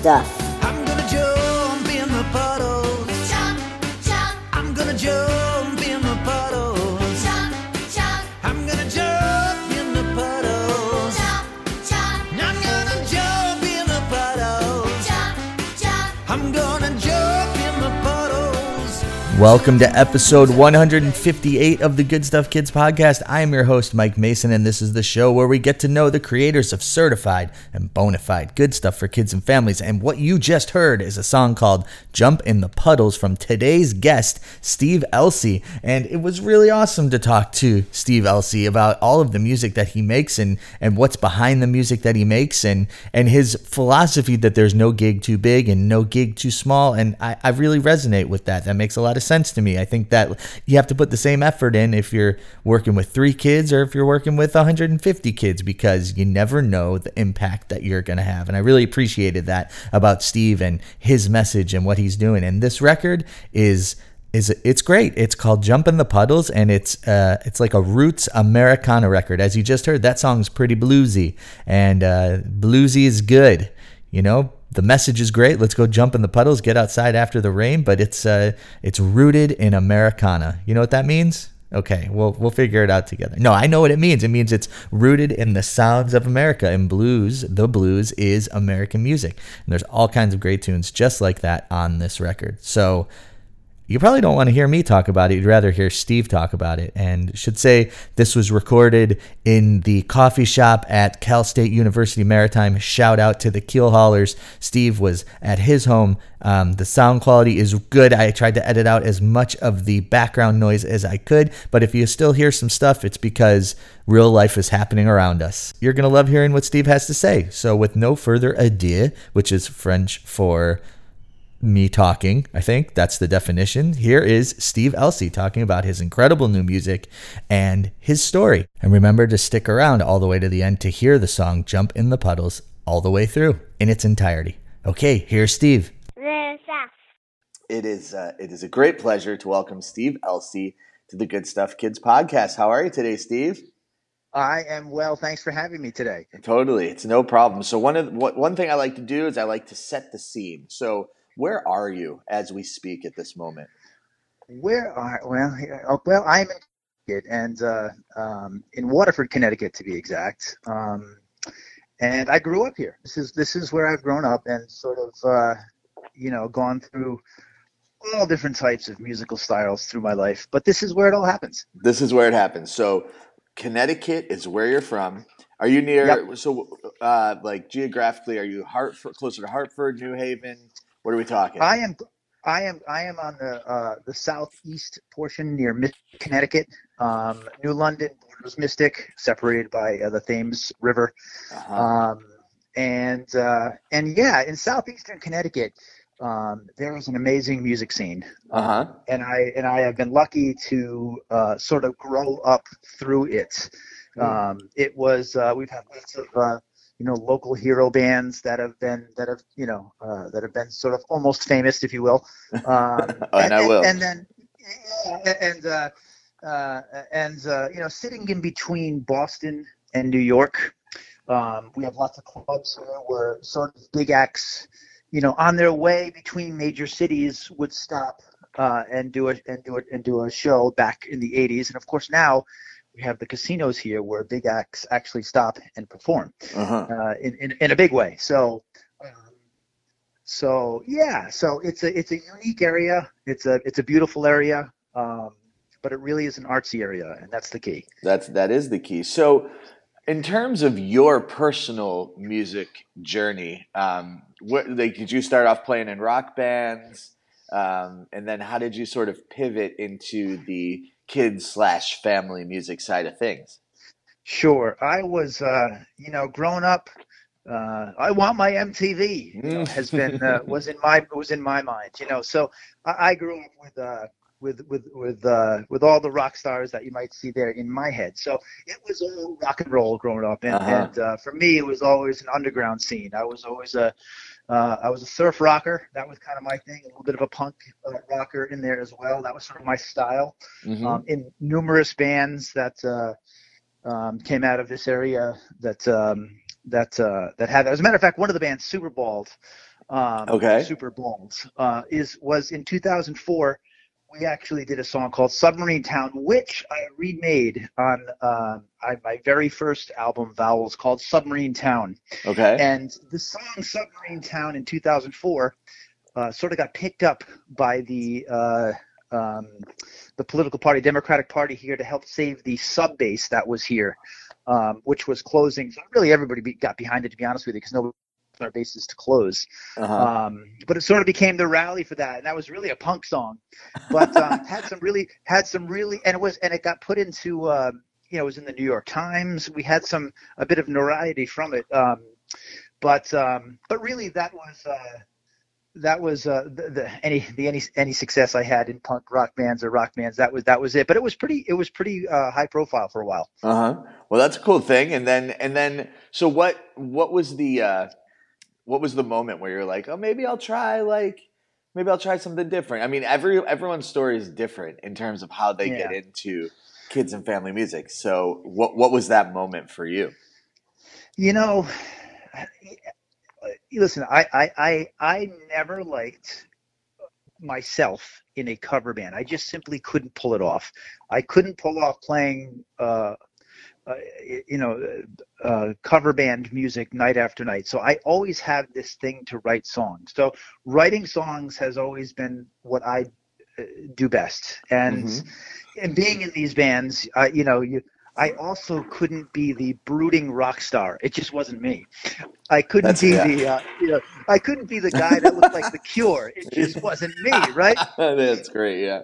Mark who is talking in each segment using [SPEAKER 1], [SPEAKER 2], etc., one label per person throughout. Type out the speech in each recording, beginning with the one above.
[SPEAKER 1] stuff.
[SPEAKER 2] Welcome to episode 158 of the Good Stuff Kids podcast. I am your host, Mike Mason, and this is the show where we get to know the creators of certified and bona fide good stuff for kids and families. And what you just heard is a song called Jump in the Puddles from today's guest, Steve Elci. And it was really awesome to talk to Steve Elci about all of the music that he makes and, and what's behind the music that he makes and, and his philosophy that there's no gig too big and no gig too small. And I, I really resonate with that. That makes a lot of to me. I think that you have to put the same effort in if you're working with three kids or if you're working with 150 kids because you never know the impact that you're going to have. And I really appreciated that about Steve and his message and what he's doing. And this record is is it's great. It's called Jump in the Puddles and it's uh it's like a roots Americana record. As you just heard, that song's pretty bluesy and uh bluesy is good. You know, the message is great. Let's go jump in the puddles, get outside after the rain, but it's uh it's rooted in Americana. You know what that means? Okay, we'll we'll figure it out together. No, I know what it means. It means it's rooted in the sounds of America. And blues, the blues is American music. And there's all kinds of great tunes just like that on this record. So you probably don't want to hear me talk about it. You'd rather hear Steve talk about it. And should say this was recorded in the coffee shop at Cal State University Maritime. Shout out to the Keel Haulers. Steve was at his home. Um, the sound quality is good. I tried to edit out as much of the background noise as I could. But if you still hear some stuff, it's because real life is happening around us. You're going to love hearing what Steve has to say. So, with no further ado, which is French for me talking. I think that's the definition. Here is Steve Elci talking about his incredible new music and his story. And remember to stick around all the way to the end to hear the song Jump in the Puddles all the way through in its entirety. Okay, here's Steve. It is uh, it is a great pleasure to welcome Steve Elci to the Good Stuff Kids podcast. How are you today, Steve?
[SPEAKER 3] I am well. Thanks for having me today.
[SPEAKER 2] Totally, it's no problem. So one of what one thing I like to do is I like to set the scene. So where are you as we speak at this moment?
[SPEAKER 3] Where are well? oh, Well, I'm in Connecticut and uh, um, in Waterford, Connecticut, to be exact. Um, and I grew up here. This is this is where I've grown up and sort of uh, you know gone through all different types of musical styles through my life. But this is where it all happens.
[SPEAKER 2] This is where it happens. So Connecticut is where you're from. Are you near?
[SPEAKER 3] Yep.
[SPEAKER 2] So, uh, like geographically, are you Hartford, closer to Hartford, New Haven? What are we talking?
[SPEAKER 3] I am. I am I am on the uh, the southeast portion near Mystic, Connecticut. Um, New London borders Mystic, separated by uh, the Thames River.
[SPEAKER 2] Uh-huh.
[SPEAKER 3] Um, and uh, and yeah, in southeastern Connecticut, um, there is an amazing music scene,
[SPEAKER 2] Uh huh.
[SPEAKER 3] and I and I have been lucky to uh, sort of grow up through it. Um, it was uh, we've had lots of uh, you know local hero bands that have been that have you know uh, that have been sort of almost famous, if you will. Um,
[SPEAKER 2] And I will.
[SPEAKER 3] And then and uh, uh, and uh, you know sitting in between Boston and New York, um, we have lots of clubs where sort of big acts, you know, on their way between major cities would stop uh, and do a and do it and do a show back in the 80s, and of course now we have the casinos here where big acts actually stop and perform
[SPEAKER 2] Uh-huh.
[SPEAKER 3] uh, in, in in a big way. So. Um, so yeah, so it's a it's a unique area. It's a it's a beautiful area, um, but it really is an artsy area, and that's the key.
[SPEAKER 2] That's that is the key. So, in terms of your personal music journey, um, what like did you start off playing in rock bands, um, and then how did you sort of pivot into the kids slash family music side of things?
[SPEAKER 3] Sure, I was uh, you know growing up. Uh, I want my MTV you know,
[SPEAKER 2] Mm.
[SPEAKER 3] has been uh, was in my was in my mind, you know. So I, I grew up with uh, with with with uh, with all the rock stars that you might see there in my head. So it was all rock and roll growing up, and,
[SPEAKER 2] Uh-huh.
[SPEAKER 3] and uh, for me, it was always an underground scene. I was always a uh, I was a surf rocker. That was kind of my thing. A little bit of a punk uh, rocker in there as well. That was sort of my style.
[SPEAKER 2] Mhm.
[SPEAKER 3] Um, in numerous bands that uh, um, came out of this area that um, that uh, that had. As a matter of fact, one of the bands, Super Bald, um,
[SPEAKER 1] Okay.
[SPEAKER 3] Super Bald, uh, is was in 2004. We actually did a song called Submarine Town, which I remade on uh, I, my very first album, Vowels, called Submarine Town.
[SPEAKER 1] Okay.
[SPEAKER 3] And the song Submarine Town in 2004 uh, sort of got picked up by the uh, um, the political party, Democratic Party here, to help save the sub base that was here, um, which was closing. So really, everybody be, got behind it, to be honest with you, because nobody our bases to close.
[SPEAKER 1] uh-huh.
[SPEAKER 3] Um, but it sort of became the rally for that, and that was really a punk song, but um, had some really had some really, and it was and it got put into. Um, you know, it was in the New York Times. We had some a bit of notoriety from it, um, but um, but really that was uh, that was uh, the, the any the any any success I had in punk rock bands or rock bands. That was that was it. But it was pretty it was pretty uh, high profile for a while.
[SPEAKER 1] Uh huh. Well, that's a cool thing. And then, and then, so what? What was the? uh What was the moment where you're like, oh, maybe I'll try like, maybe I'll try something different. I mean, every everyone's story is different in terms of how they get into kids and family music. So, what what was that moment for you?
[SPEAKER 3] You know, listen, I, I, I, I never liked myself in a cover band. I just simply couldn't pull it off. I couldn't pull off playing, uh, uh, you know, uh, cover band music night after night. So I always have this thing to write songs. So writing songs has always been what I uh, do best. And
[SPEAKER 1] Mhm.
[SPEAKER 3] and being in these bands, uh, you know, you. I also couldn't be the brooding rock star. It just wasn't me. I couldn't
[SPEAKER 1] That's-
[SPEAKER 3] be
[SPEAKER 1] yeah.
[SPEAKER 3] the, uh, you know, I couldn't be the guy that looked like the Cure. It just wasn't me, right?
[SPEAKER 1] that's great. Yeah.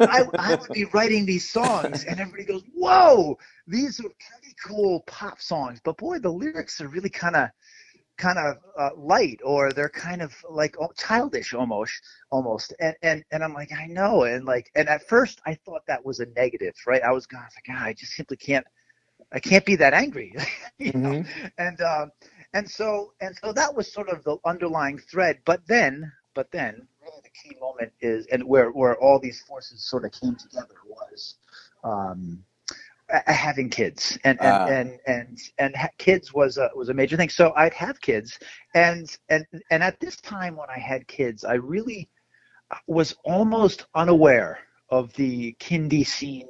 [SPEAKER 3] I, I would be writing these songs, and everybody goes, "Whoa, these are pretty cool pop songs." But boy, the lyrics are really kind of, kind of uh, light, or they're kind of like oh, childish almost, almost. And and and I'm like, I know, and like, and at first I thought that was a negative, right? I was going, I was like, ah, I just simply can't, I can't be that angry, you know? and um, and so and so that was sort of the underlying thread. But then, but then, really the key moment is, and where where all these forces sort of came together was. Um, having kids and and,
[SPEAKER 1] Ah.
[SPEAKER 3] and and and ha- kids was a was a major thing so i'd have kids and and and at this time when i had kids i really was almost unaware of the kindie scene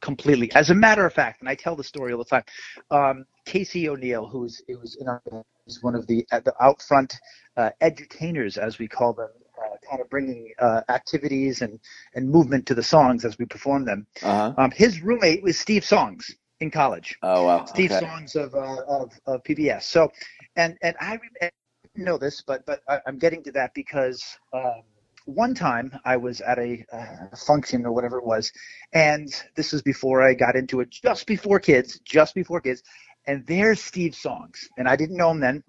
[SPEAKER 3] completely as a matter of fact and i tell the story all the time um, casey o'neill who's it was in our is one of the uh, the out front uh, edutainers as we call them uh, kind of bringing uh, activities and and movement to the songs as we perform them
[SPEAKER 1] Uh huh.
[SPEAKER 3] um, his roommate was Steve Songs in college.
[SPEAKER 1] Oh wow.
[SPEAKER 3] Steve
[SPEAKER 1] okay.
[SPEAKER 3] Songs of, uh, of of PBS. So, and and I, know this, but but I, I'm getting to that because um, one time I was at a uh, function or whatever it was, and this was before I got into it, just before kids, just before kids, and there's Steve Songs, and I didn't know him then,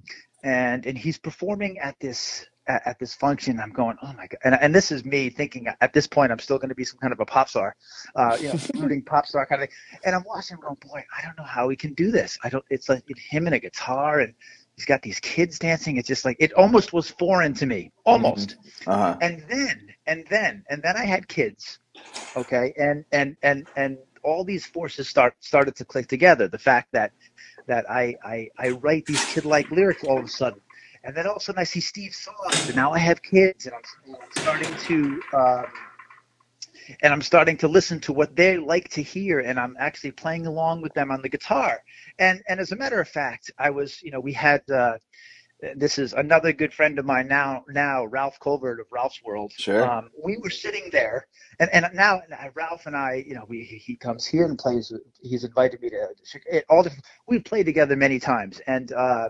[SPEAKER 3] and and he's performing at this at, at this function. I'm going, oh my god, and and this is me thinking at this point I'm still going to be some kind of a pop star, uh, you know, brooding pop star kind of thing. And I'm watching, going, boy, I don't know how he can do this. I don't. It's like him and a guitar, and he's got these kids dancing. It's just like it almost was foreign to me, almost.
[SPEAKER 1] Uh huh.
[SPEAKER 3] And then, and then, and then I had kids, okay, and and and and all these forces start started to click together. The fact that that I I, I write these kid-like lyrics all of a sudden. And then all of a sudden I see Steve songs, and now I have kids, and I'm, I'm starting to um, and I'm starting to listen to what they like to hear, and I'm actually playing along with them on the guitar. And and as a matter of fact, I was, you know, we had uh, this is another good friend of mine now, now Ralph Covert of Ralph's World.
[SPEAKER 1] Sure.
[SPEAKER 3] Um, we were sitting there, and and now Ralph and I, you know, we he comes here and plays. He's invited me to to- all different. We've played together many times, and. uh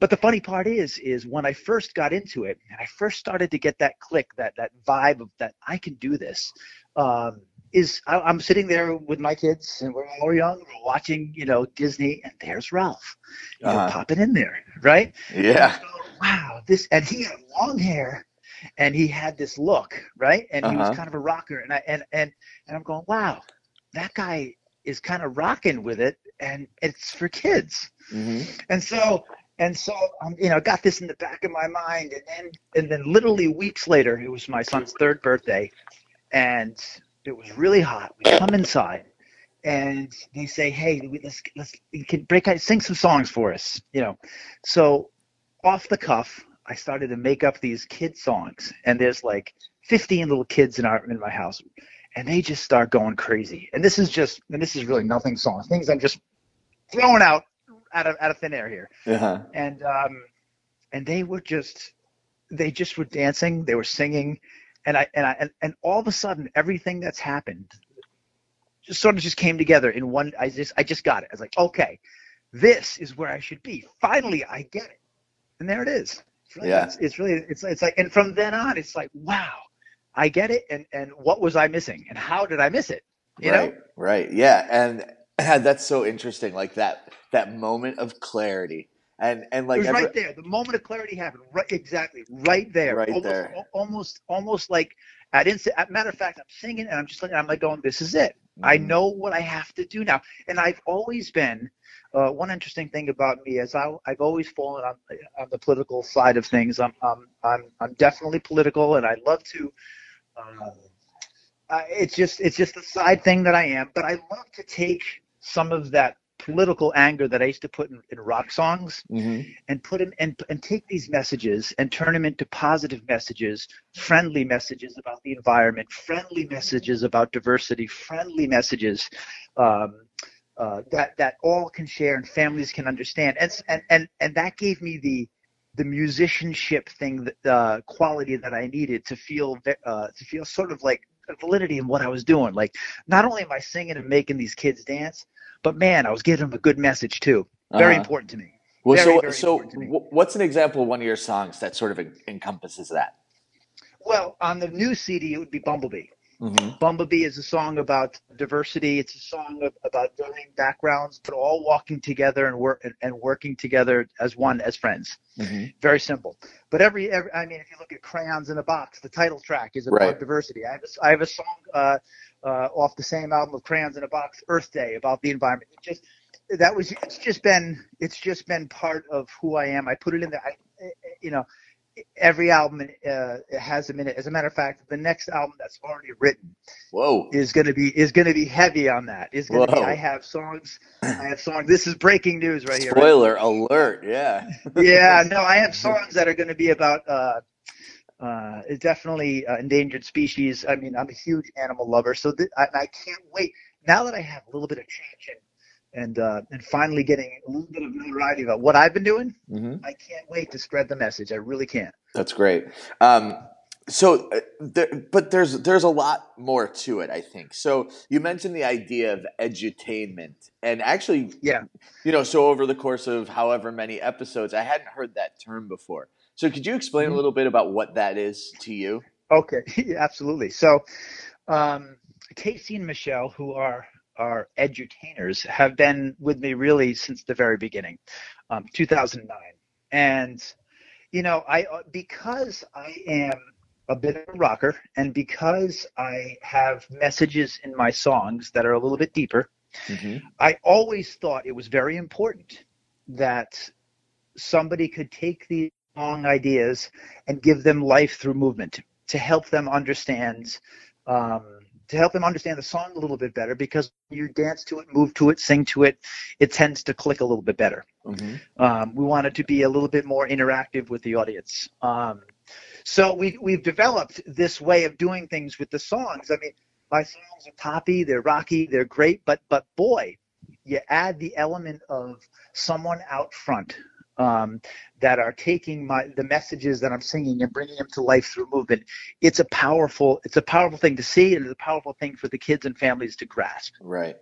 [SPEAKER 3] but the funny part is, is when I first got into it, and I first started to get that click, that that vibe of that I can do this. Um, is I, I'm sitting there with my kids, and we're all young, we're watching, you know, Disney, and there's Ralph, you know,
[SPEAKER 1] Uh-huh.
[SPEAKER 3] popping in there, right?
[SPEAKER 1] Yeah.
[SPEAKER 3] Go, wow, this, and he had long hair, and he had this look, right? And he
[SPEAKER 1] Uh-huh.
[SPEAKER 3] was kind of a rocker, and I and and and I'm going, wow, that guy is kind of rocking with it, and it's for kids.
[SPEAKER 1] hmm
[SPEAKER 3] And so and so um, you know, I got this in the back of my mind, and then and then literally weeks later, it was my son's third birthday, and it was really hot. We come inside, and they say, "Hey, let's let's you can break out, sing some songs for us," you know. So off the cuff, I started to make up these kid songs, and there's like 15 little kids in our in my house, and they just start going crazy. And this is just and this is really nothing songs, things I'm just throwing out out of out of thin air here.
[SPEAKER 1] Uh-huh.
[SPEAKER 3] and um, and they were just they just were dancing they were singing and i and i and, and all of a sudden everything that's happened just sort of just came together in one i just i just got it. I was like okay this is where i should be. Finally i get it. And there it is. It's really,
[SPEAKER 1] Yeah.
[SPEAKER 3] it's, it's really it's, it's like and from then on it's like wow i get it. And and what was i missing? And how did i miss it? You
[SPEAKER 1] right,
[SPEAKER 3] know
[SPEAKER 1] right, yeah, and that's so interesting. Like that that moment of clarity, and and
[SPEAKER 3] it
[SPEAKER 1] like
[SPEAKER 3] was
[SPEAKER 1] every-
[SPEAKER 3] right there. The moment of clarity happened. Right, exactly, right there.
[SPEAKER 1] Right
[SPEAKER 3] almost,
[SPEAKER 1] there.
[SPEAKER 3] Almost, almost like I didn't. Say, as a matter of fact, I'm singing and I'm just like I'm like going, "This is it. I
[SPEAKER 1] Mhm.
[SPEAKER 3] know what I have to do now." And I've always been. Uh, one interesting thing about me is I, I've always fallen on, on the political side of things. I'm, I'm, I'm, I'm definitely political, and I love to. Um, uh, it's just, it's just a side thing that I am. But I love to take some of that political anger that I used to put in, in rock songs
[SPEAKER 1] Mhm.
[SPEAKER 3] and put them and, and take these messages and turn them into positive messages, friendly messages about the environment, friendly messages about diversity, friendly messages um, uh, that that all can share and families can understand. And and and, and that gave me the the musicianship thing, the uh, quality that I needed to feel uh, to feel sort of like validity in what I was doing. Like not only am I singing and making these kids dance, but man, I was giving them a good message too. Very
[SPEAKER 1] Uh-huh.
[SPEAKER 3] important to me.
[SPEAKER 1] Well,
[SPEAKER 3] Very,
[SPEAKER 1] so
[SPEAKER 3] very
[SPEAKER 1] so
[SPEAKER 3] important to me.
[SPEAKER 1] wh- what's an example of one of your songs that sort of en- encompasses that?
[SPEAKER 3] Well, on the new CD, it would be Bumblebee.
[SPEAKER 1] Mm-hmm.
[SPEAKER 3] Bumblebee is a song about diversity. It's a song of, about varying backgrounds, but all walking together and work and, working together as one, as friends.
[SPEAKER 1] Mm-hmm.
[SPEAKER 3] Very simple. But every, every, I mean, if you look at Crayons in a Box, the title track is about
[SPEAKER 1] Right.
[SPEAKER 3] diversity. I have a, I have a song uh, uh, off the same album of Crayons in a Box, Earth Day, about the environment. It just that was it's just been it's just been part of who I am. I put it in there. I, you know, every album uh, has a minute. As a matter of fact, the next album that's already written
[SPEAKER 1] Whoa.
[SPEAKER 3] is going to be is going to be heavy on that. Is going to be. I have songs. I have songs. This is breaking news right here. right?
[SPEAKER 1] Spoiler alert! Yeah.
[SPEAKER 3] yeah, no, I have songs that are going to be about uh, uh, definitely uh, endangered species. I mean, I'm a huge animal lover, so th- I, I can't wait. Now that I have a little bit of traction and uh, and finally getting a little bit of notoriety about what I've been doing,
[SPEAKER 1] hmm
[SPEAKER 3] I can't wait to spread the message. I really can't.
[SPEAKER 1] That's great. Um, so, uh, there, but there's there's a lot more to it, I think. So you mentioned the idea of edutainment, and actually,
[SPEAKER 3] Yeah.
[SPEAKER 1] you know, so over the course of however many episodes, I hadn't heard that term before. So could you explain
[SPEAKER 3] Mhm.
[SPEAKER 1] a little bit about what that is to you?
[SPEAKER 3] Okay, yeah, absolutely. So, um, Casey and Michelle, who are our edutainers, have been with me really since the very beginning, um, 2009. And, you know, I uh, because I am a bit of a rocker, and because I have messages in my songs that are a little bit deeper,
[SPEAKER 1] hmm
[SPEAKER 3] I always thought it was very important that somebody could take these long ideas and give them life through movement to help them understand um, to help them understand the song a little bit better because you dance to it move to it sing to it it tends to click a little bit better
[SPEAKER 1] hmm
[SPEAKER 3] um, we wanted to be a little bit more interactive with the audience. Um, so we, we've developed this way of doing things with the songs. I mean, my songs are poppy, they're rocky, they're great, but but boy, you add the element of someone out front um, that are taking my the messages that I'm singing and bringing them to life through movement. It's a powerful it's a powerful thing to see, and it's a powerful thing for the kids and families to grasp.
[SPEAKER 1] Right.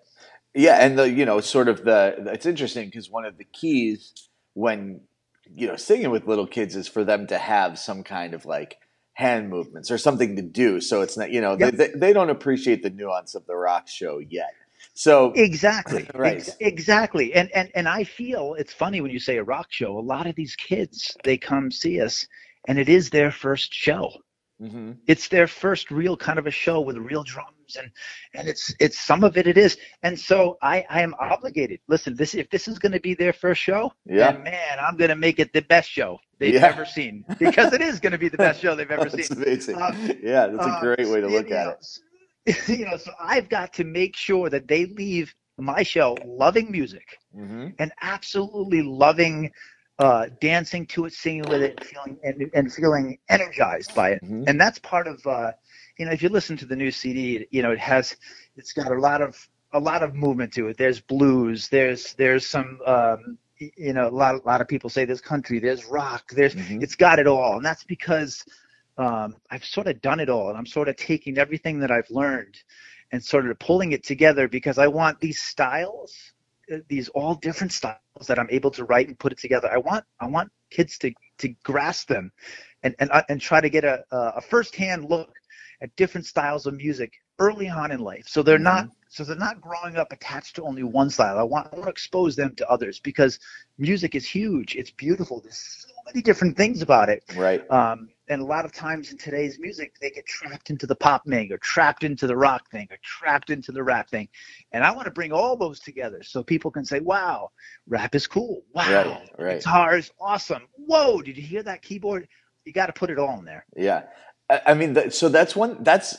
[SPEAKER 1] Yeah, and the you know sort of the it's interesting because one of the keys when you know singing with little kids is for them to have some kind of like hand movements or something to do. So it's not you know
[SPEAKER 3] Yep.
[SPEAKER 1] they, they they don't appreciate the nuance of the rock show yet. So
[SPEAKER 3] Exactly.
[SPEAKER 1] Right.
[SPEAKER 3] Ex- exactly. And and and I feel it's funny when you say a rock show. A lot of these kids they come see us, and it is their first show.
[SPEAKER 1] mhm.
[SPEAKER 3] It's their first real kind of a show with real drums and and it's it's some of it it is. And so I I am obligated. Listen, this if this is going to be their first show,
[SPEAKER 1] Yeah.
[SPEAKER 3] then man, I'm going to make it the best show they've
[SPEAKER 1] Yeah.
[SPEAKER 3] ever seen because it is going to be the best show they've ever
[SPEAKER 1] That's
[SPEAKER 3] seen.
[SPEAKER 1] amazing.
[SPEAKER 3] Uh,
[SPEAKER 1] yeah, that's a
[SPEAKER 3] um,
[SPEAKER 1] great way to look at
[SPEAKER 3] know,
[SPEAKER 1] it.
[SPEAKER 3] you know, so I've got to make sure that they leave my show loving music
[SPEAKER 1] hmm
[SPEAKER 3] and absolutely loving uh, dancing to it, singing with it, and feeling and, and feeling energized by it.
[SPEAKER 1] Mhm.
[SPEAKER 3] And that's part of uh, you know, if you listen to the new CD, you know, it has it's got a lot of a lot of movement to it. There's blues, there's there's some um, you know, a lot a lot of people say there's country, there's rock, there's
[SPEAKER 1] Mhm.
[SPEAKER 3] it's got it all, and that's because um, I've sort of done it all, and I'm sort of taking everything that I've learned and sort of pulling it together because I want these styles, uh, these all different styles that I'm able to write and put it together. I want I want kids to to grasp them, and and uh, and try to get a a firsthand look at different styles of music early on in life, so they're not so they're not growing up attached to only one style. I want I want to expose them to others because music is huge. It's beautiful. There's so many different things about it.
[SPEAKER 1] Right.
[SPEAKER 3] Um, and a lot of times in today's music, they get trapped into the pop thing, or trapped into the rock thing, or trapped into the rap thing. And I want to bring all those together so people can say, "Wow, rap is cool. Wow,
[SPEAKER 1] Right, right.
[SPEAKER 3] guitar is awesome. Whoa, did you hear that keyboard? You got to put it all in there."
[SPEAKER 1] Yeah, I, I mean, th- so that's one. That's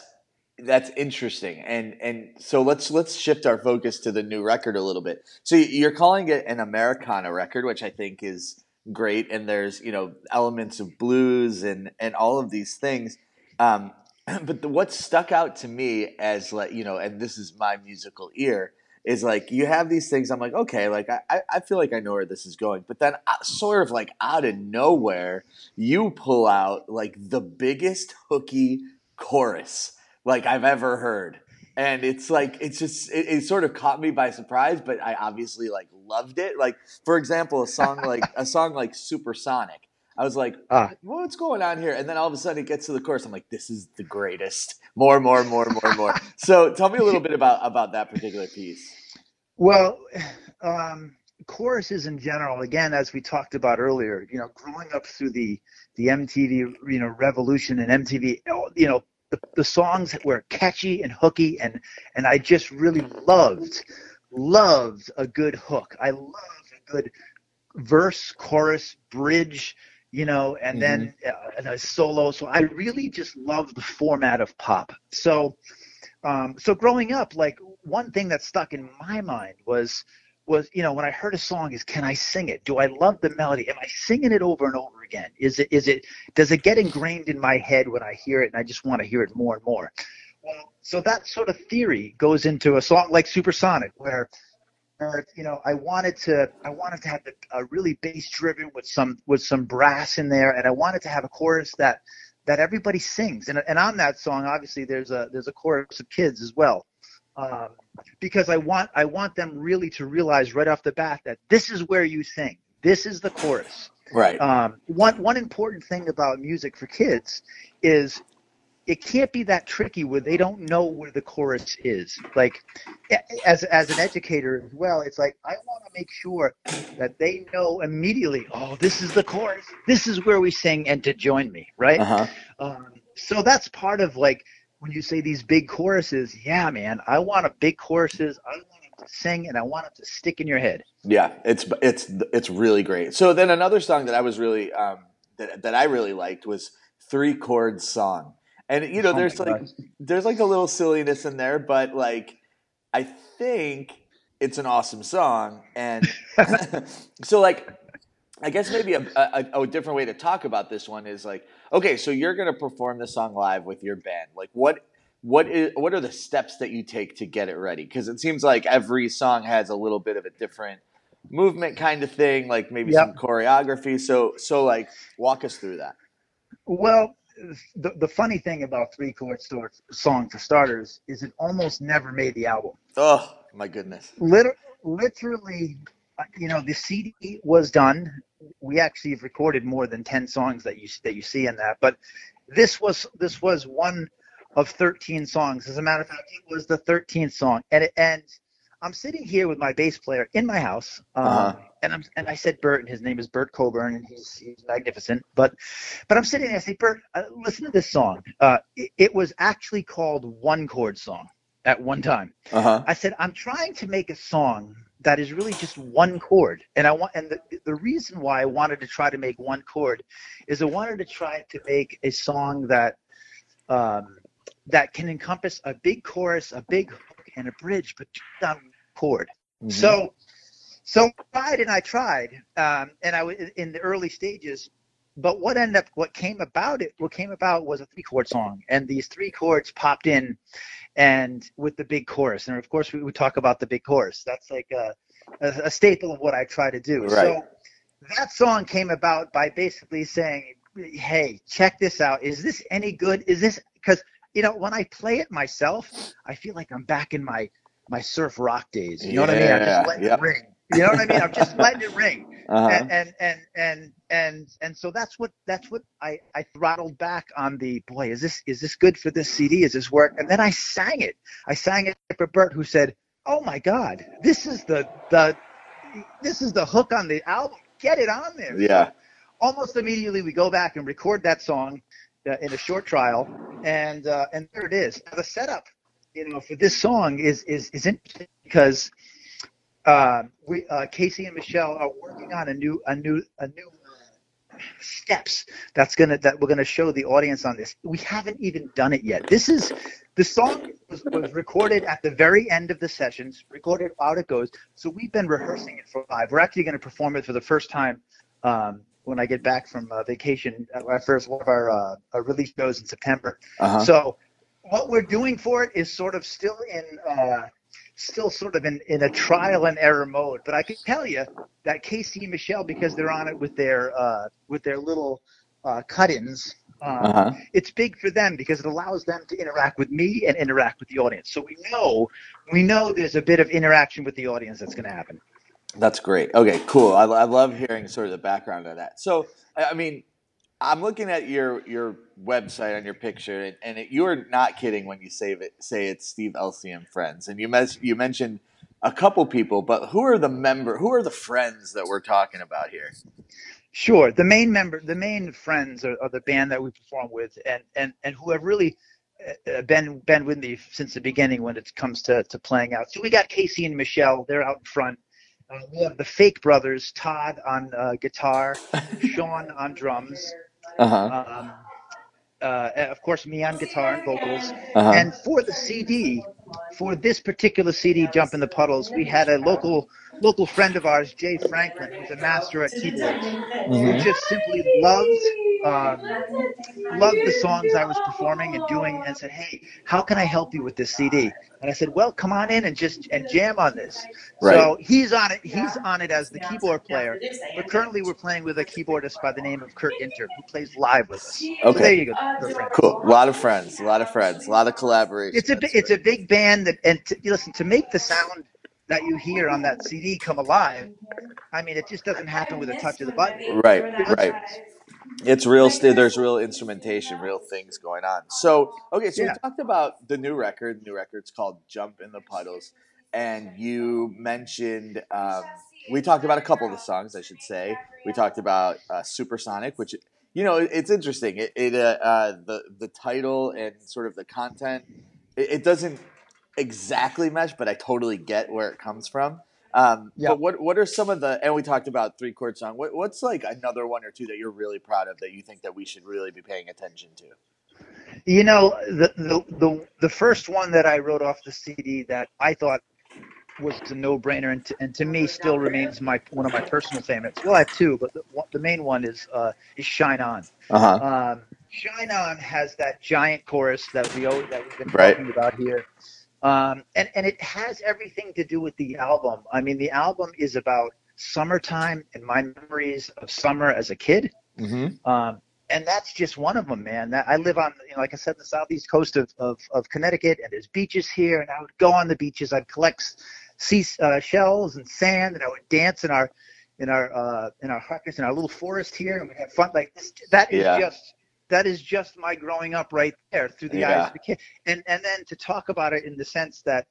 [SPEAKER 1] that's interesting, and and so let's let's shift our focus to the new record a little bit. So you're calling it an Americana record, which I think is great, and there's you know elements of blues and and all of these things. Um, but the, what stuck out to me as like you know, and this is my musical ear is like you have these things. I'm like, okay, like I I- feel like I know where this is going, but then uh, sort of like out of nowhere you pull out like the biggest hooky chorus like I've ever heard. And it's like it's just it, it sort of caught me by surprise, but I obviously like loved it. Like for example, a song like a song like Supersonic. I was like,
[SPEAKER 3] Ah.
[SPEAKER 1] what's going on here? And then all of a sudden it gets to the chorus. I'm like, this is the greatest. More, more, more, more, more. so tell me a little bit about about that particular piece.
[SPEAKER 3] Well, um, choruses in general, again, as we talked about earlier, you know, growing up through the the MTV, you know, revolution and MTV, you know, the, the songs were catchy and hooky, and and I just really loved loved a good hook. I loved a good verse, chorus, bridge, you know, and then uh, and a solo. So I really just love the format of pop. So, um, so growing up, like one thing that stuck in my mind was was you know when I heard a song is can I sing it? Do I love the melody? Am I singing it over and over again? Is it is it does it get ingrained in my head when I hear it and I just want to hear it more and more? Well, so that sort of theory goes into a song like Supersonic where where you know I wanted to I wanted to have the, a really bass driven with some with some brass in there, and I wanted to have a chorus that that everybody sings. And and on that song, obviously there's a there's a chorus of kids as well, um, because I want I want them really to realize right off the bat that this is where you sing. This is the chorus.
[SPEAKER 1] Right.
[SPEAKER 3] Um, one one important thing about music for kids is it can't be that tricky where they don't know where the chorus is. Like as as an educator as well, it's like I want to make sure that they know immediately. Oh, this is the chorus. This is where we sing, and to join me, right?
[SPEAKER 1] Uh-huh.
[SPEAKER 3] Um, so that's part of like when you say these big choruses. Yeah, man, I want a big choruses. I want them to sing, and I want them to stick in your head.
[SPEAKER 1] Yeah, it's it's it's really great. So then another song that I was really um, that that I really liked was three chord song, and you know
[SPEAKER 3] Oh
[SPEAKER 1] there's like
[SPEAKER 3] God.
[SPEAKER 1] there's like a little silliness in there, but like I think it's an awesome song, and so like I guess maybe a, a, a different way to talk about this one is like okay, so you're gonna perform the song live with your band, like what. What is what are the steps that you take to get it ready? Because it seems like every song has a little bit of a different movement kind of thing, like maybe some choreography. So so like walk us through that.
[SPEAKER 3] Well, the, the funny thing about three chord song for starters is it almost never made the album.
[SPEAKER 1] Oh my goodness.
[SPEAKER 3] Liter- literally, you know, the CD was done. We actually have recorded more than ten songs that you that you see in that, but this was this was one of thirteen songs. As a matter of fact, it was the thirteenth song, and it, and I'm sitting here with my bass player in my house, um,
[SPEAKER 1] Uh-huh.
[SPEAKER 3] and I'm and I said Bert, and his name is Bert Coburn, and he's he's magnificent. But but I'm sitting there, I say Bert, uh, listen to this song. Uh, it, it was actually called one chord song at one time.
[SPEAKER 1] Uh huh.
[SPEAKER 3] I said, I'm trying to make a song that is really just one chord. And I want and the, the reason why I wanted to try to make one chord is I wanted to try to make a song that um, that can encompass a big chorus, a big hook, and a bridge, but just on one chord.
[SPEAKER 1] Mhm.
[SPEAKER 3] So, so I tried and I tried, um, and I was in the early stages. But what ended up, what came about it, what came about was a three chord song, and these three chords popped in, and with the big chorus, and of course we would talk about the big chorus. That's like a, a, a staple of what I try to do.
[SPEAKER 1] Right.
[SPEAKER 3] So that song came about by basically saying, "Hey, check this out. Is this any good? Is this because you know when I play it myself, I feel like I'm back in my my surf rock days. You know what I mean?
[SPEAKER 1] Yeah,
[SPEAKER 3] just letting
[SPEAKER 1] yep.
[SPEAKER 3] it ring. You know what I mean? I'm just letting it ring.
[SPEAKER 1] Uh-huh.
[SPEAKER 3] And, and and and and and so that's what that's what I I throttled back on the boy. Is this is this good for this CD? Is this work? And then I sang it. I sang it for Bert, who said, "Oh my God, this is the the this is the hook on the album. Get it on there."
[SPEAKER 1] Yeah.
[SPEAKER 3] So almost immediately we go back and record that song uh, in a short trial, and uh, and there it is. Now, the setup, you know, for this song is is is interesting because uh, we uh, Casey and Michelle are working on a new a new a new uh, steps that's gonna that we're gonna show the audience on this. We haven't even done it yet. This is the song was, was recorded at the very end of the sessions, recorded out it goes. So we've been rehearsing it for live. We're actually going to perform it for the first time um, when I get back from uh, vacation. At our first one of our, uh, our release shows in September.
[SPEAKER 1] Uh-huh.
[SPEAKER 3] So what we're doing for it is sort of still in uh, still sort of in, in a trial and error mode. But I can tell you that Casey and Michelle, because they're on it with their uh, with their little uh, cut-ins, um,
[SPEAKER 1] Uh-huh.
[SPEAKER 3] it's big for them because it allows them to interact with me and interact with the audience. So we know we know there's a bit of interaction with the audience that's going to happen.
[SPEAKER 1] That's great. Okay, cool. I, I love hearing sort of the background of that. So, I I mean, I'm looking at your your website on your picture, and, and it, you are not kidding when you say it. Say it's Steve Elci and friends, and you mes- you mentioned a couple people, but who are the member? Who are the friends that we're talking about here?
[SPEAKER 3] Sure. The main member, the main friends are, are the band that we perform with, and and and who have really uh, been been with me since the beginning when it comes to to playing out. So we got Casey and Michelle. They're out in front. Uh, we have the Fake Brothers, Todd on uh, guitar, Sean on drums,
[SPEAKER 1] Uh huh.
[SPEAKER 3] um, uh, of course me on guitar and vocals.
[SPEAKER 1] Uh-huh.
[SPEAKER 3] And for the CD, for this particular CD, Jump in the Puddles, we had a local local friend of ours, Jay Franklin, who's a master at keyboards, who just simply loved um, loved the songs I was performing and doing, and said, "Hey, how can I help you with this CD?" And I said, "Well, come on in and just and jam on this." So he's on it. He's on it as the keyboard player. But currently, we're playing with a keyboardist by the name of Kurt Inter, who plays live with us. So
[SPEAKER 1] Okay.
[SPEAKER 3] there you go.
[SPEAKER 1] Cool. A lot of friends. A lot of friends. A lot of collaboration.
[SPEAKER 3] It's a
[SPEAKER 1] That's
[SPEAKER 3] it's a big band that and to, listen to make the sound that you hear on that CD come alive. I mean, it just doesn't happen with a touch of the button.
[SPEAKER 1] Right, right. It's real. St- there's real instrumentation, real things going on. So, okay, so
[SPEAKER 3] Yeah.
[SPEAKER 1] we talked about the new record. The new record's called "Jump in the Puddles," and you mentioned um, we talked about a couple of the songs. I should say we talked about uh, "Supersonic," which you know it's interesting. It, it uh, uh, the the title and sort of the content it, it doesn't exactly mesh, but I totally get where it comes from. Um,
[SPEAKER 3] Yeah.
[SPEAKER 1] But what what are some of the and we talked about three chord song. What, what's like another one or two that you're really proud of that you think that we should really be paying attention to?
[SPEAKER 3] You know, the the the, the first one that I wrote off the CD that I thought was a no-brainer, and to, and to me still remains my one of my personal favorites. Well, I have two, but the, the main one is uh, is "Shine On."
[SPEAKER 1] Uh huh.
[SPEAKER 3] Um, Shine On has that giant chorus that we always, that we've been
[SPEAKER 1] Right.
[SPEAKER 3] talking about here, um, and and it has everything to do with the album. I mean, the album is about summertime and my memories of summer as a kid,
[SPEAKER 1] Mm-hmm.
[SPEAKER 3] um, and that's just one of them, man. That I live on, you know, like I said, the southeast coast of, of, of Connecticut, and there's beaches here, and I would go on the beaches. I'd collect sea uh, shells and sand, and I would dance in our in our uh, in our huckers in our little forest here, and we'd have fun. Like this, that is
[SPEAKER 1] Yeah.
[SPEAKER 3] just that is just my growing up right there through the
[SPEAKER 1] Yeah.
[SPEAKER 3] eyes of a kid. And and then to talk about it in the sense that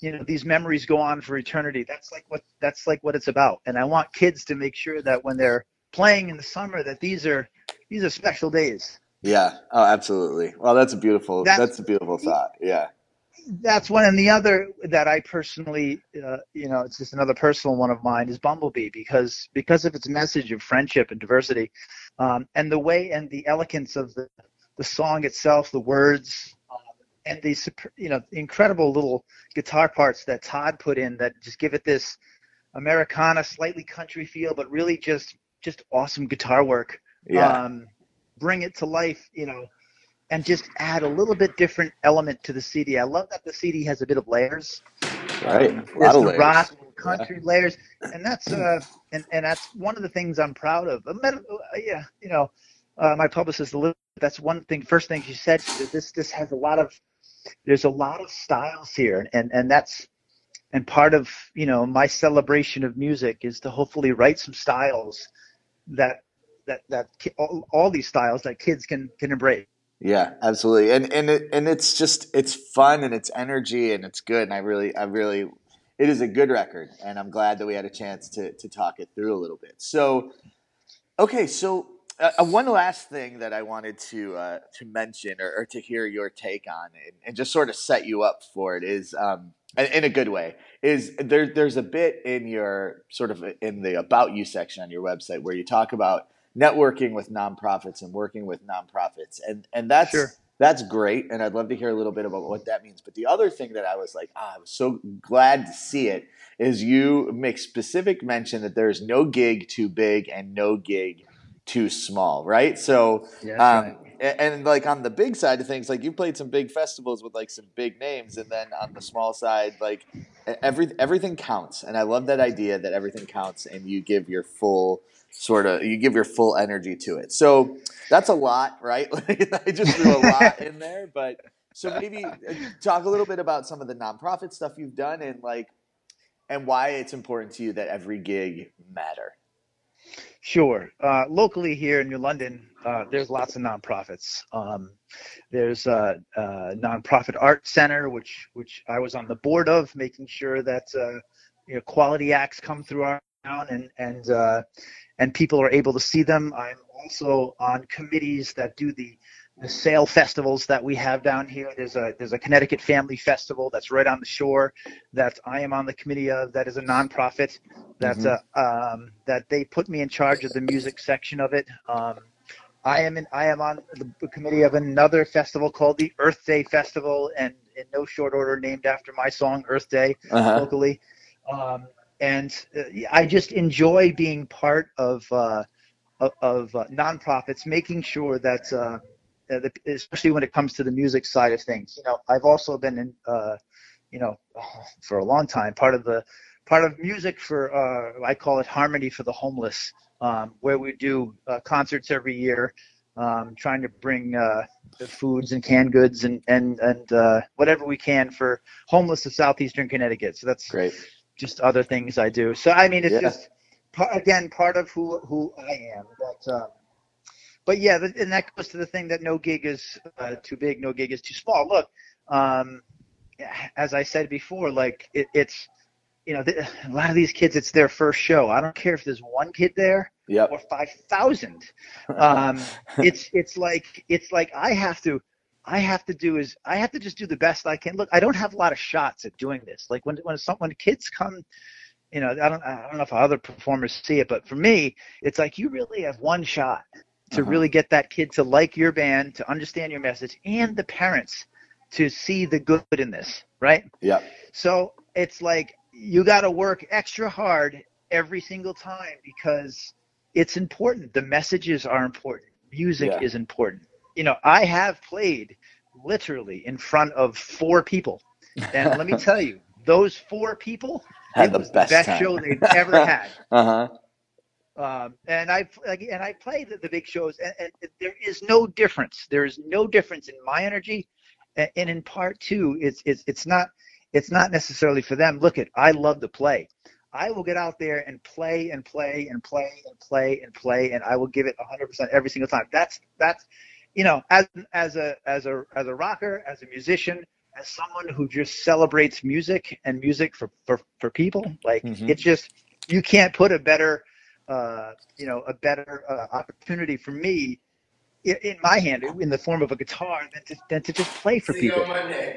[SPEAKER 3] you know these memories go on for eternity. That's like what that's like what it's about. And I want kids to make sure that when they're playing in the summer that these are these are special days.
[SPEAKER 1] Yeah. Oh, absolutely. Well, that's a beautiful.
[SPEAKER 3] That's-
[SPEAKER 1] That's, a beautiful thought. Yeah.
[SPEAKER 3] That's one, and the other that I personally, uh, you know, it's just another personal one of mine is Bumblebee because because of its message of friendship and diversity, um, and the way and the elegance of the the song itself, the words, um, and these super- you know incredible little guitar parts that Todd put in that just give it this Americana, slightly country feel, but really just just awesome guitar work.
[SPEAKER 1] Yeah.
[SPEAKER 3] Um, bring it to life, you know, and just add a little bit different element to the CD. I love that the CD has a bit of layers.
[SPEAKER 1] right.
[SPEAKER 3] Um,
[SPEAKER 1] A lot of layers.
[SPEAKER 3] rock, country layers, and that's uh, and and that's one of the things I'm proud of. Uh, yeah, you know, uh, my publicist, that's one thing. First thing she said, she said, this this has a lot of, there's a lot of styles here, and and that's, and part of you know my celebration of music is to hopefully write some styles that that that all, all these styles that kids can can embrace.
[SPEAKER 1] Yeah, absolutely. And and it, and it's just it's fun and it's energy and it's good. And I really I really it is a good record, and I'm glad that we had a chance to to talk it through a little bit. So, okay, so uh, uh, one last thing that I wanted to uh, to mention or, or to hear your take on, and, and just sort of set you up for it, is um, in in a good way. Is there? There's a bit in your sort of in the about you section on your website where you talk about networking with nonprofits and working with nonprofits, and and that's
[SPEAKER 3] Sure.
[SPEAKER 1] that's great, and I'd love to hear a little bit about what that means. But the other thing that I was like, ah, I was so glad to see it is you make specific mention that there's no gig too big and no gig too small, right? So,
[SPEAKER 3] Yeah,
[SPEAKER 1] um, a- and, like on the big side of things, like you played some big festivals with like some big names, and then on the small side, like every everything counts, and I love that idea that everything counts, and you give your full sort of you give your full energy to it. So that's a lot, right? I just threw a lot in there, but so maybe uh, talk a little bit about some of the nonprofit stuff you've done and like and why it's important to you that every gig matter.
[SPEAKER 3] Sure. Uh, locally here in New London, uh, there's lots of nonprofits. Um, there's a, a nonprofit art center, which which I was on the board of, making sure that uh, you know quality acts come through our town and and uh, and people are able to see them. I'm also on committees that do the the sail festivals that we have down here. There's a there's a Connecticut Family Festival that's right on the shore that I am on the committee of. That is a nonprofit that
[SPEAKER 1] Mhm.
[SPEAKER 3] uh, um, that they put me in charge of the music section of it. Um, I am in I am on the committee of another festival called the Earth Day Festival, and in no short order named after my song Earth Day
[SPEAKER 1] Uh-huh.
[SPEAKER 3] locally. Um, and uh, I just enjoy being part of uh, of, uh, nonprofits, making sure that, uh, uh, especially when it comes to the music side of things. You know, I've also been in, uh, you know, for a long time part of the part of music for I call it Harmony for the Homeless, um, where we do concerts every year. Um, trying to bring uh, foods and canned goods and and and uh, whatever we can for homeless of southeastern Connecticut. So that's
[SPEAKER 1] Great.
[SPEAKER 3] Just other things I do. So I mean, it's
[SPEAKER 1] Yeah.
[SPEAKER 3] just again part of who who I am. But um, but yeah, and that goes to the thing that no gig is uh, too big, no gig is too small. Look, um, as I said before, like it, it's you know th- a lot of these kids, it's their first show. I don't care if there's one kid there
[SPEAKER 1] Yep.
[SPEAKER 3] or five thousand. Um, it's it's like it's like I have to I have to do is I have to just do the best I can. Look, I don't have a lot of shots at doing this. Like when when some when kids come, you know, I don't I don't know if other performers see it, but for me, it's like you really have one shot to
[SPEAKER 1] Uh-huh.
[SPEAKER 3] really get that kid to like your band, to understand your message, and the parents to see the good in this, right?
[SPEAKER 1] Yep.
[SPEAKER 3] So it's like you got to work extra hard every single time because it's important. The messages are important. Music
[SPEAKER 1] Yeah.
[SPEAKER 3] is important. You know, I have played literally in front of four people, and let me tell you, those four people
[SPEAKER 1] Had
[SPEAKER 3] it
[SPEAKER 1] the
[SPEAKER 3] was
[SPEAKER 1] best
[SPEAKER 3] the best
[SPEAKER 1] time.
[SPEAKER 3] show they've ever had.
[SPEAKER 1] Uh huh.
[SPEAKER 3] Um, and I like, and I play the, the big shows, and, and there is no difference. There is no difference in my energy, and, and in part two, it's it's it's not it's not necessarily for them. Look at I love to play. I will get out there and play and play and play and play and play, and I will give it 100% every single time. That's that's you know as as a as a as a rocker, as a musician, as someone who just celebrates music and music for for, for people, like
[SPEAKER 1] Mhm.
[SPEAKER 3] it's just you can't put a better uh, you know, a better uh, opportunity for me in, in my hand in the form of a guitar than to, than to just play for people.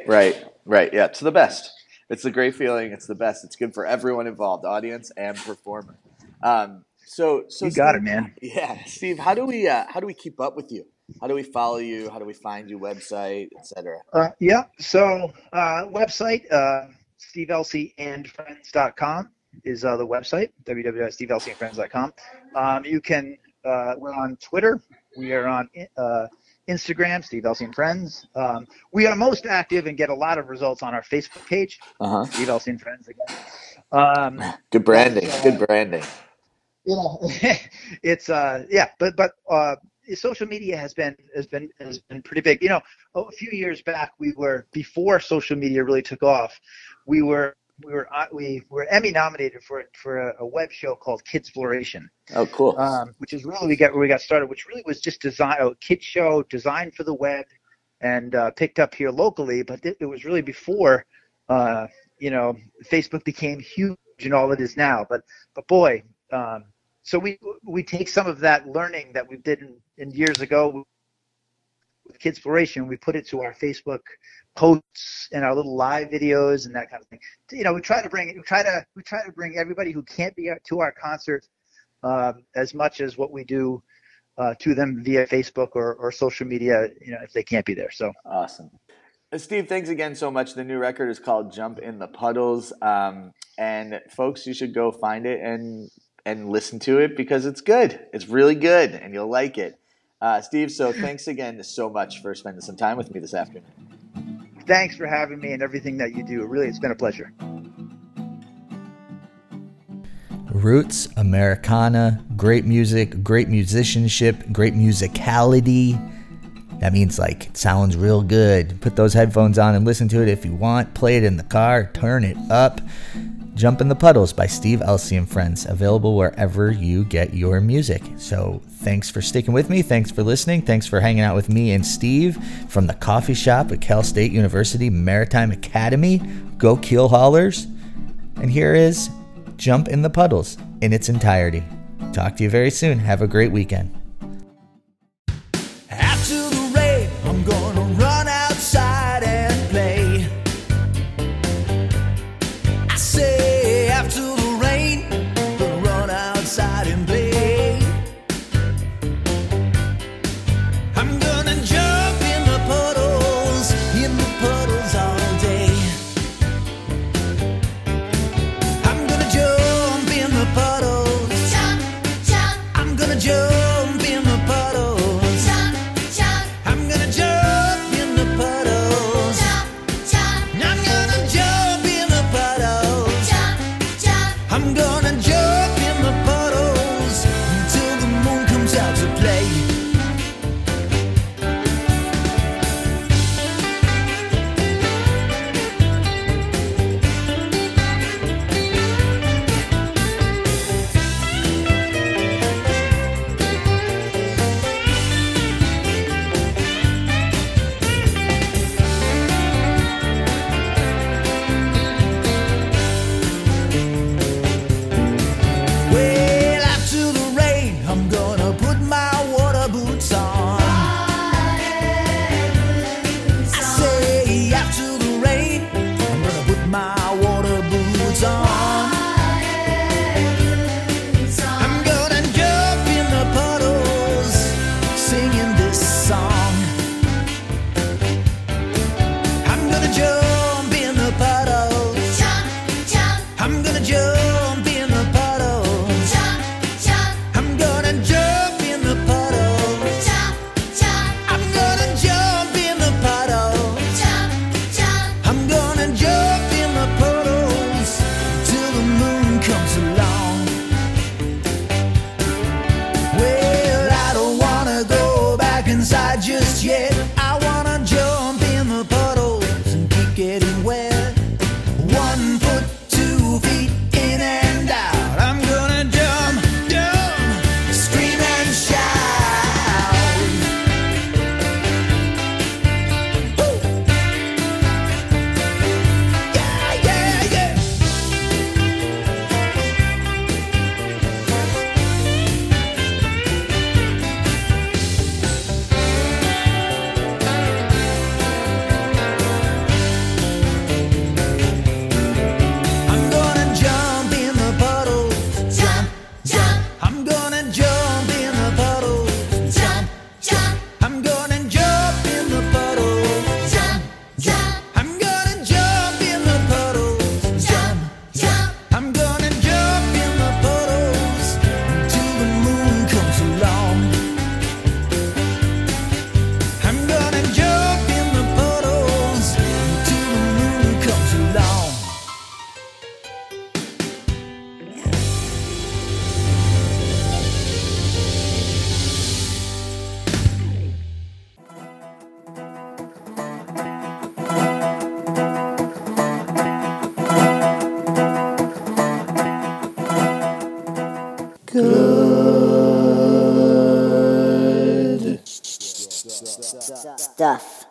[SPEAKER 1] Right. Right. Yeah. It's the best. It's the great feeling. It's the best. It's good for everyone involved, audience and performer. Um, so, so
[SPEAKER 3] You got
[SPEAKER 1] Steve-
[SPEAKER 3] it, man.
[SPEAKER 1] Yeah, Steve. How do we uh, how do we keep up with you? How do we follow you? How do we find you? Website, etc.
[SPEAKER 3] Uh, yeah. So uh, website uh, steveelciandfriends.com is uh, the website www.steveelciandfriends.com. Um, you can. Uh, we're on Twitter. We are on uh, Instagram, Steve Elci and Friends. Um, we are most active and get a lot of results on our Facebook page,
[SPEAKER 1] Uh huh.
[SPEAKER 3] Steve Elci and Friends again. Um,
[SPEAKER 1] Good branding. Good branding.
[SPEAKER 3] you know, it's uh, yeah, but but uh, social media has been has been has been pretty big. You know, a few years back, we were before social media really took off. We were we were uh, we were Emmy nominated for for a, a web show called Kidsploration,
[SPEAKER 1] Oh, cool.
[SPEAKER 3] um, which is really we got where we got started, which really was just design a kid show designed for the web and uh, picked up here locally. But it, it was really before uh, you know Facebook became huge and all it is now. But but boy, um, so we we take some of that learning that we did in, in years ago with Kidsploration, we put it to our Facebook posts and our little live videos and that kind of thing. You know, we try to bring we try to we try to bring everybody who can't be to our concert um, as much as what we do uh, to them via Facebook or, or social media. You know, if they can't be there. So
[SPEAKER 1] Awesome. Uh, Steve, thanks again so much. The new record is called "Jump in the Puddles," um, and folks, you should go find it and and listen to it because it's good. It's really good, and you'll like it. Uh, Steve, so thanks again so much for spending some time with me this afternoon.
[SPEAKER 3] thanks for having me and everything that you do. Really, it's been a pleasure.
[SPEAKER 2] Roots, Americana, great music, great musicianship, great musicality. That means like it sounds real good. Put those headphones on and listen to it if you want. Play it in the car, turn it up. Jump in the Puddles by Steve Elci and Friends, available wherever you get your music. So thanks for sticking with me. Thanks for listening. Thanks for hanging out with me and Steve from the coffee shop at Cal State University Maritime Academy. Go Keelhaulers. And here is Jump in the Puddles in its entirety. Talk to you very soon. Have a great weekend.
[SPEAKER 4] Stuff.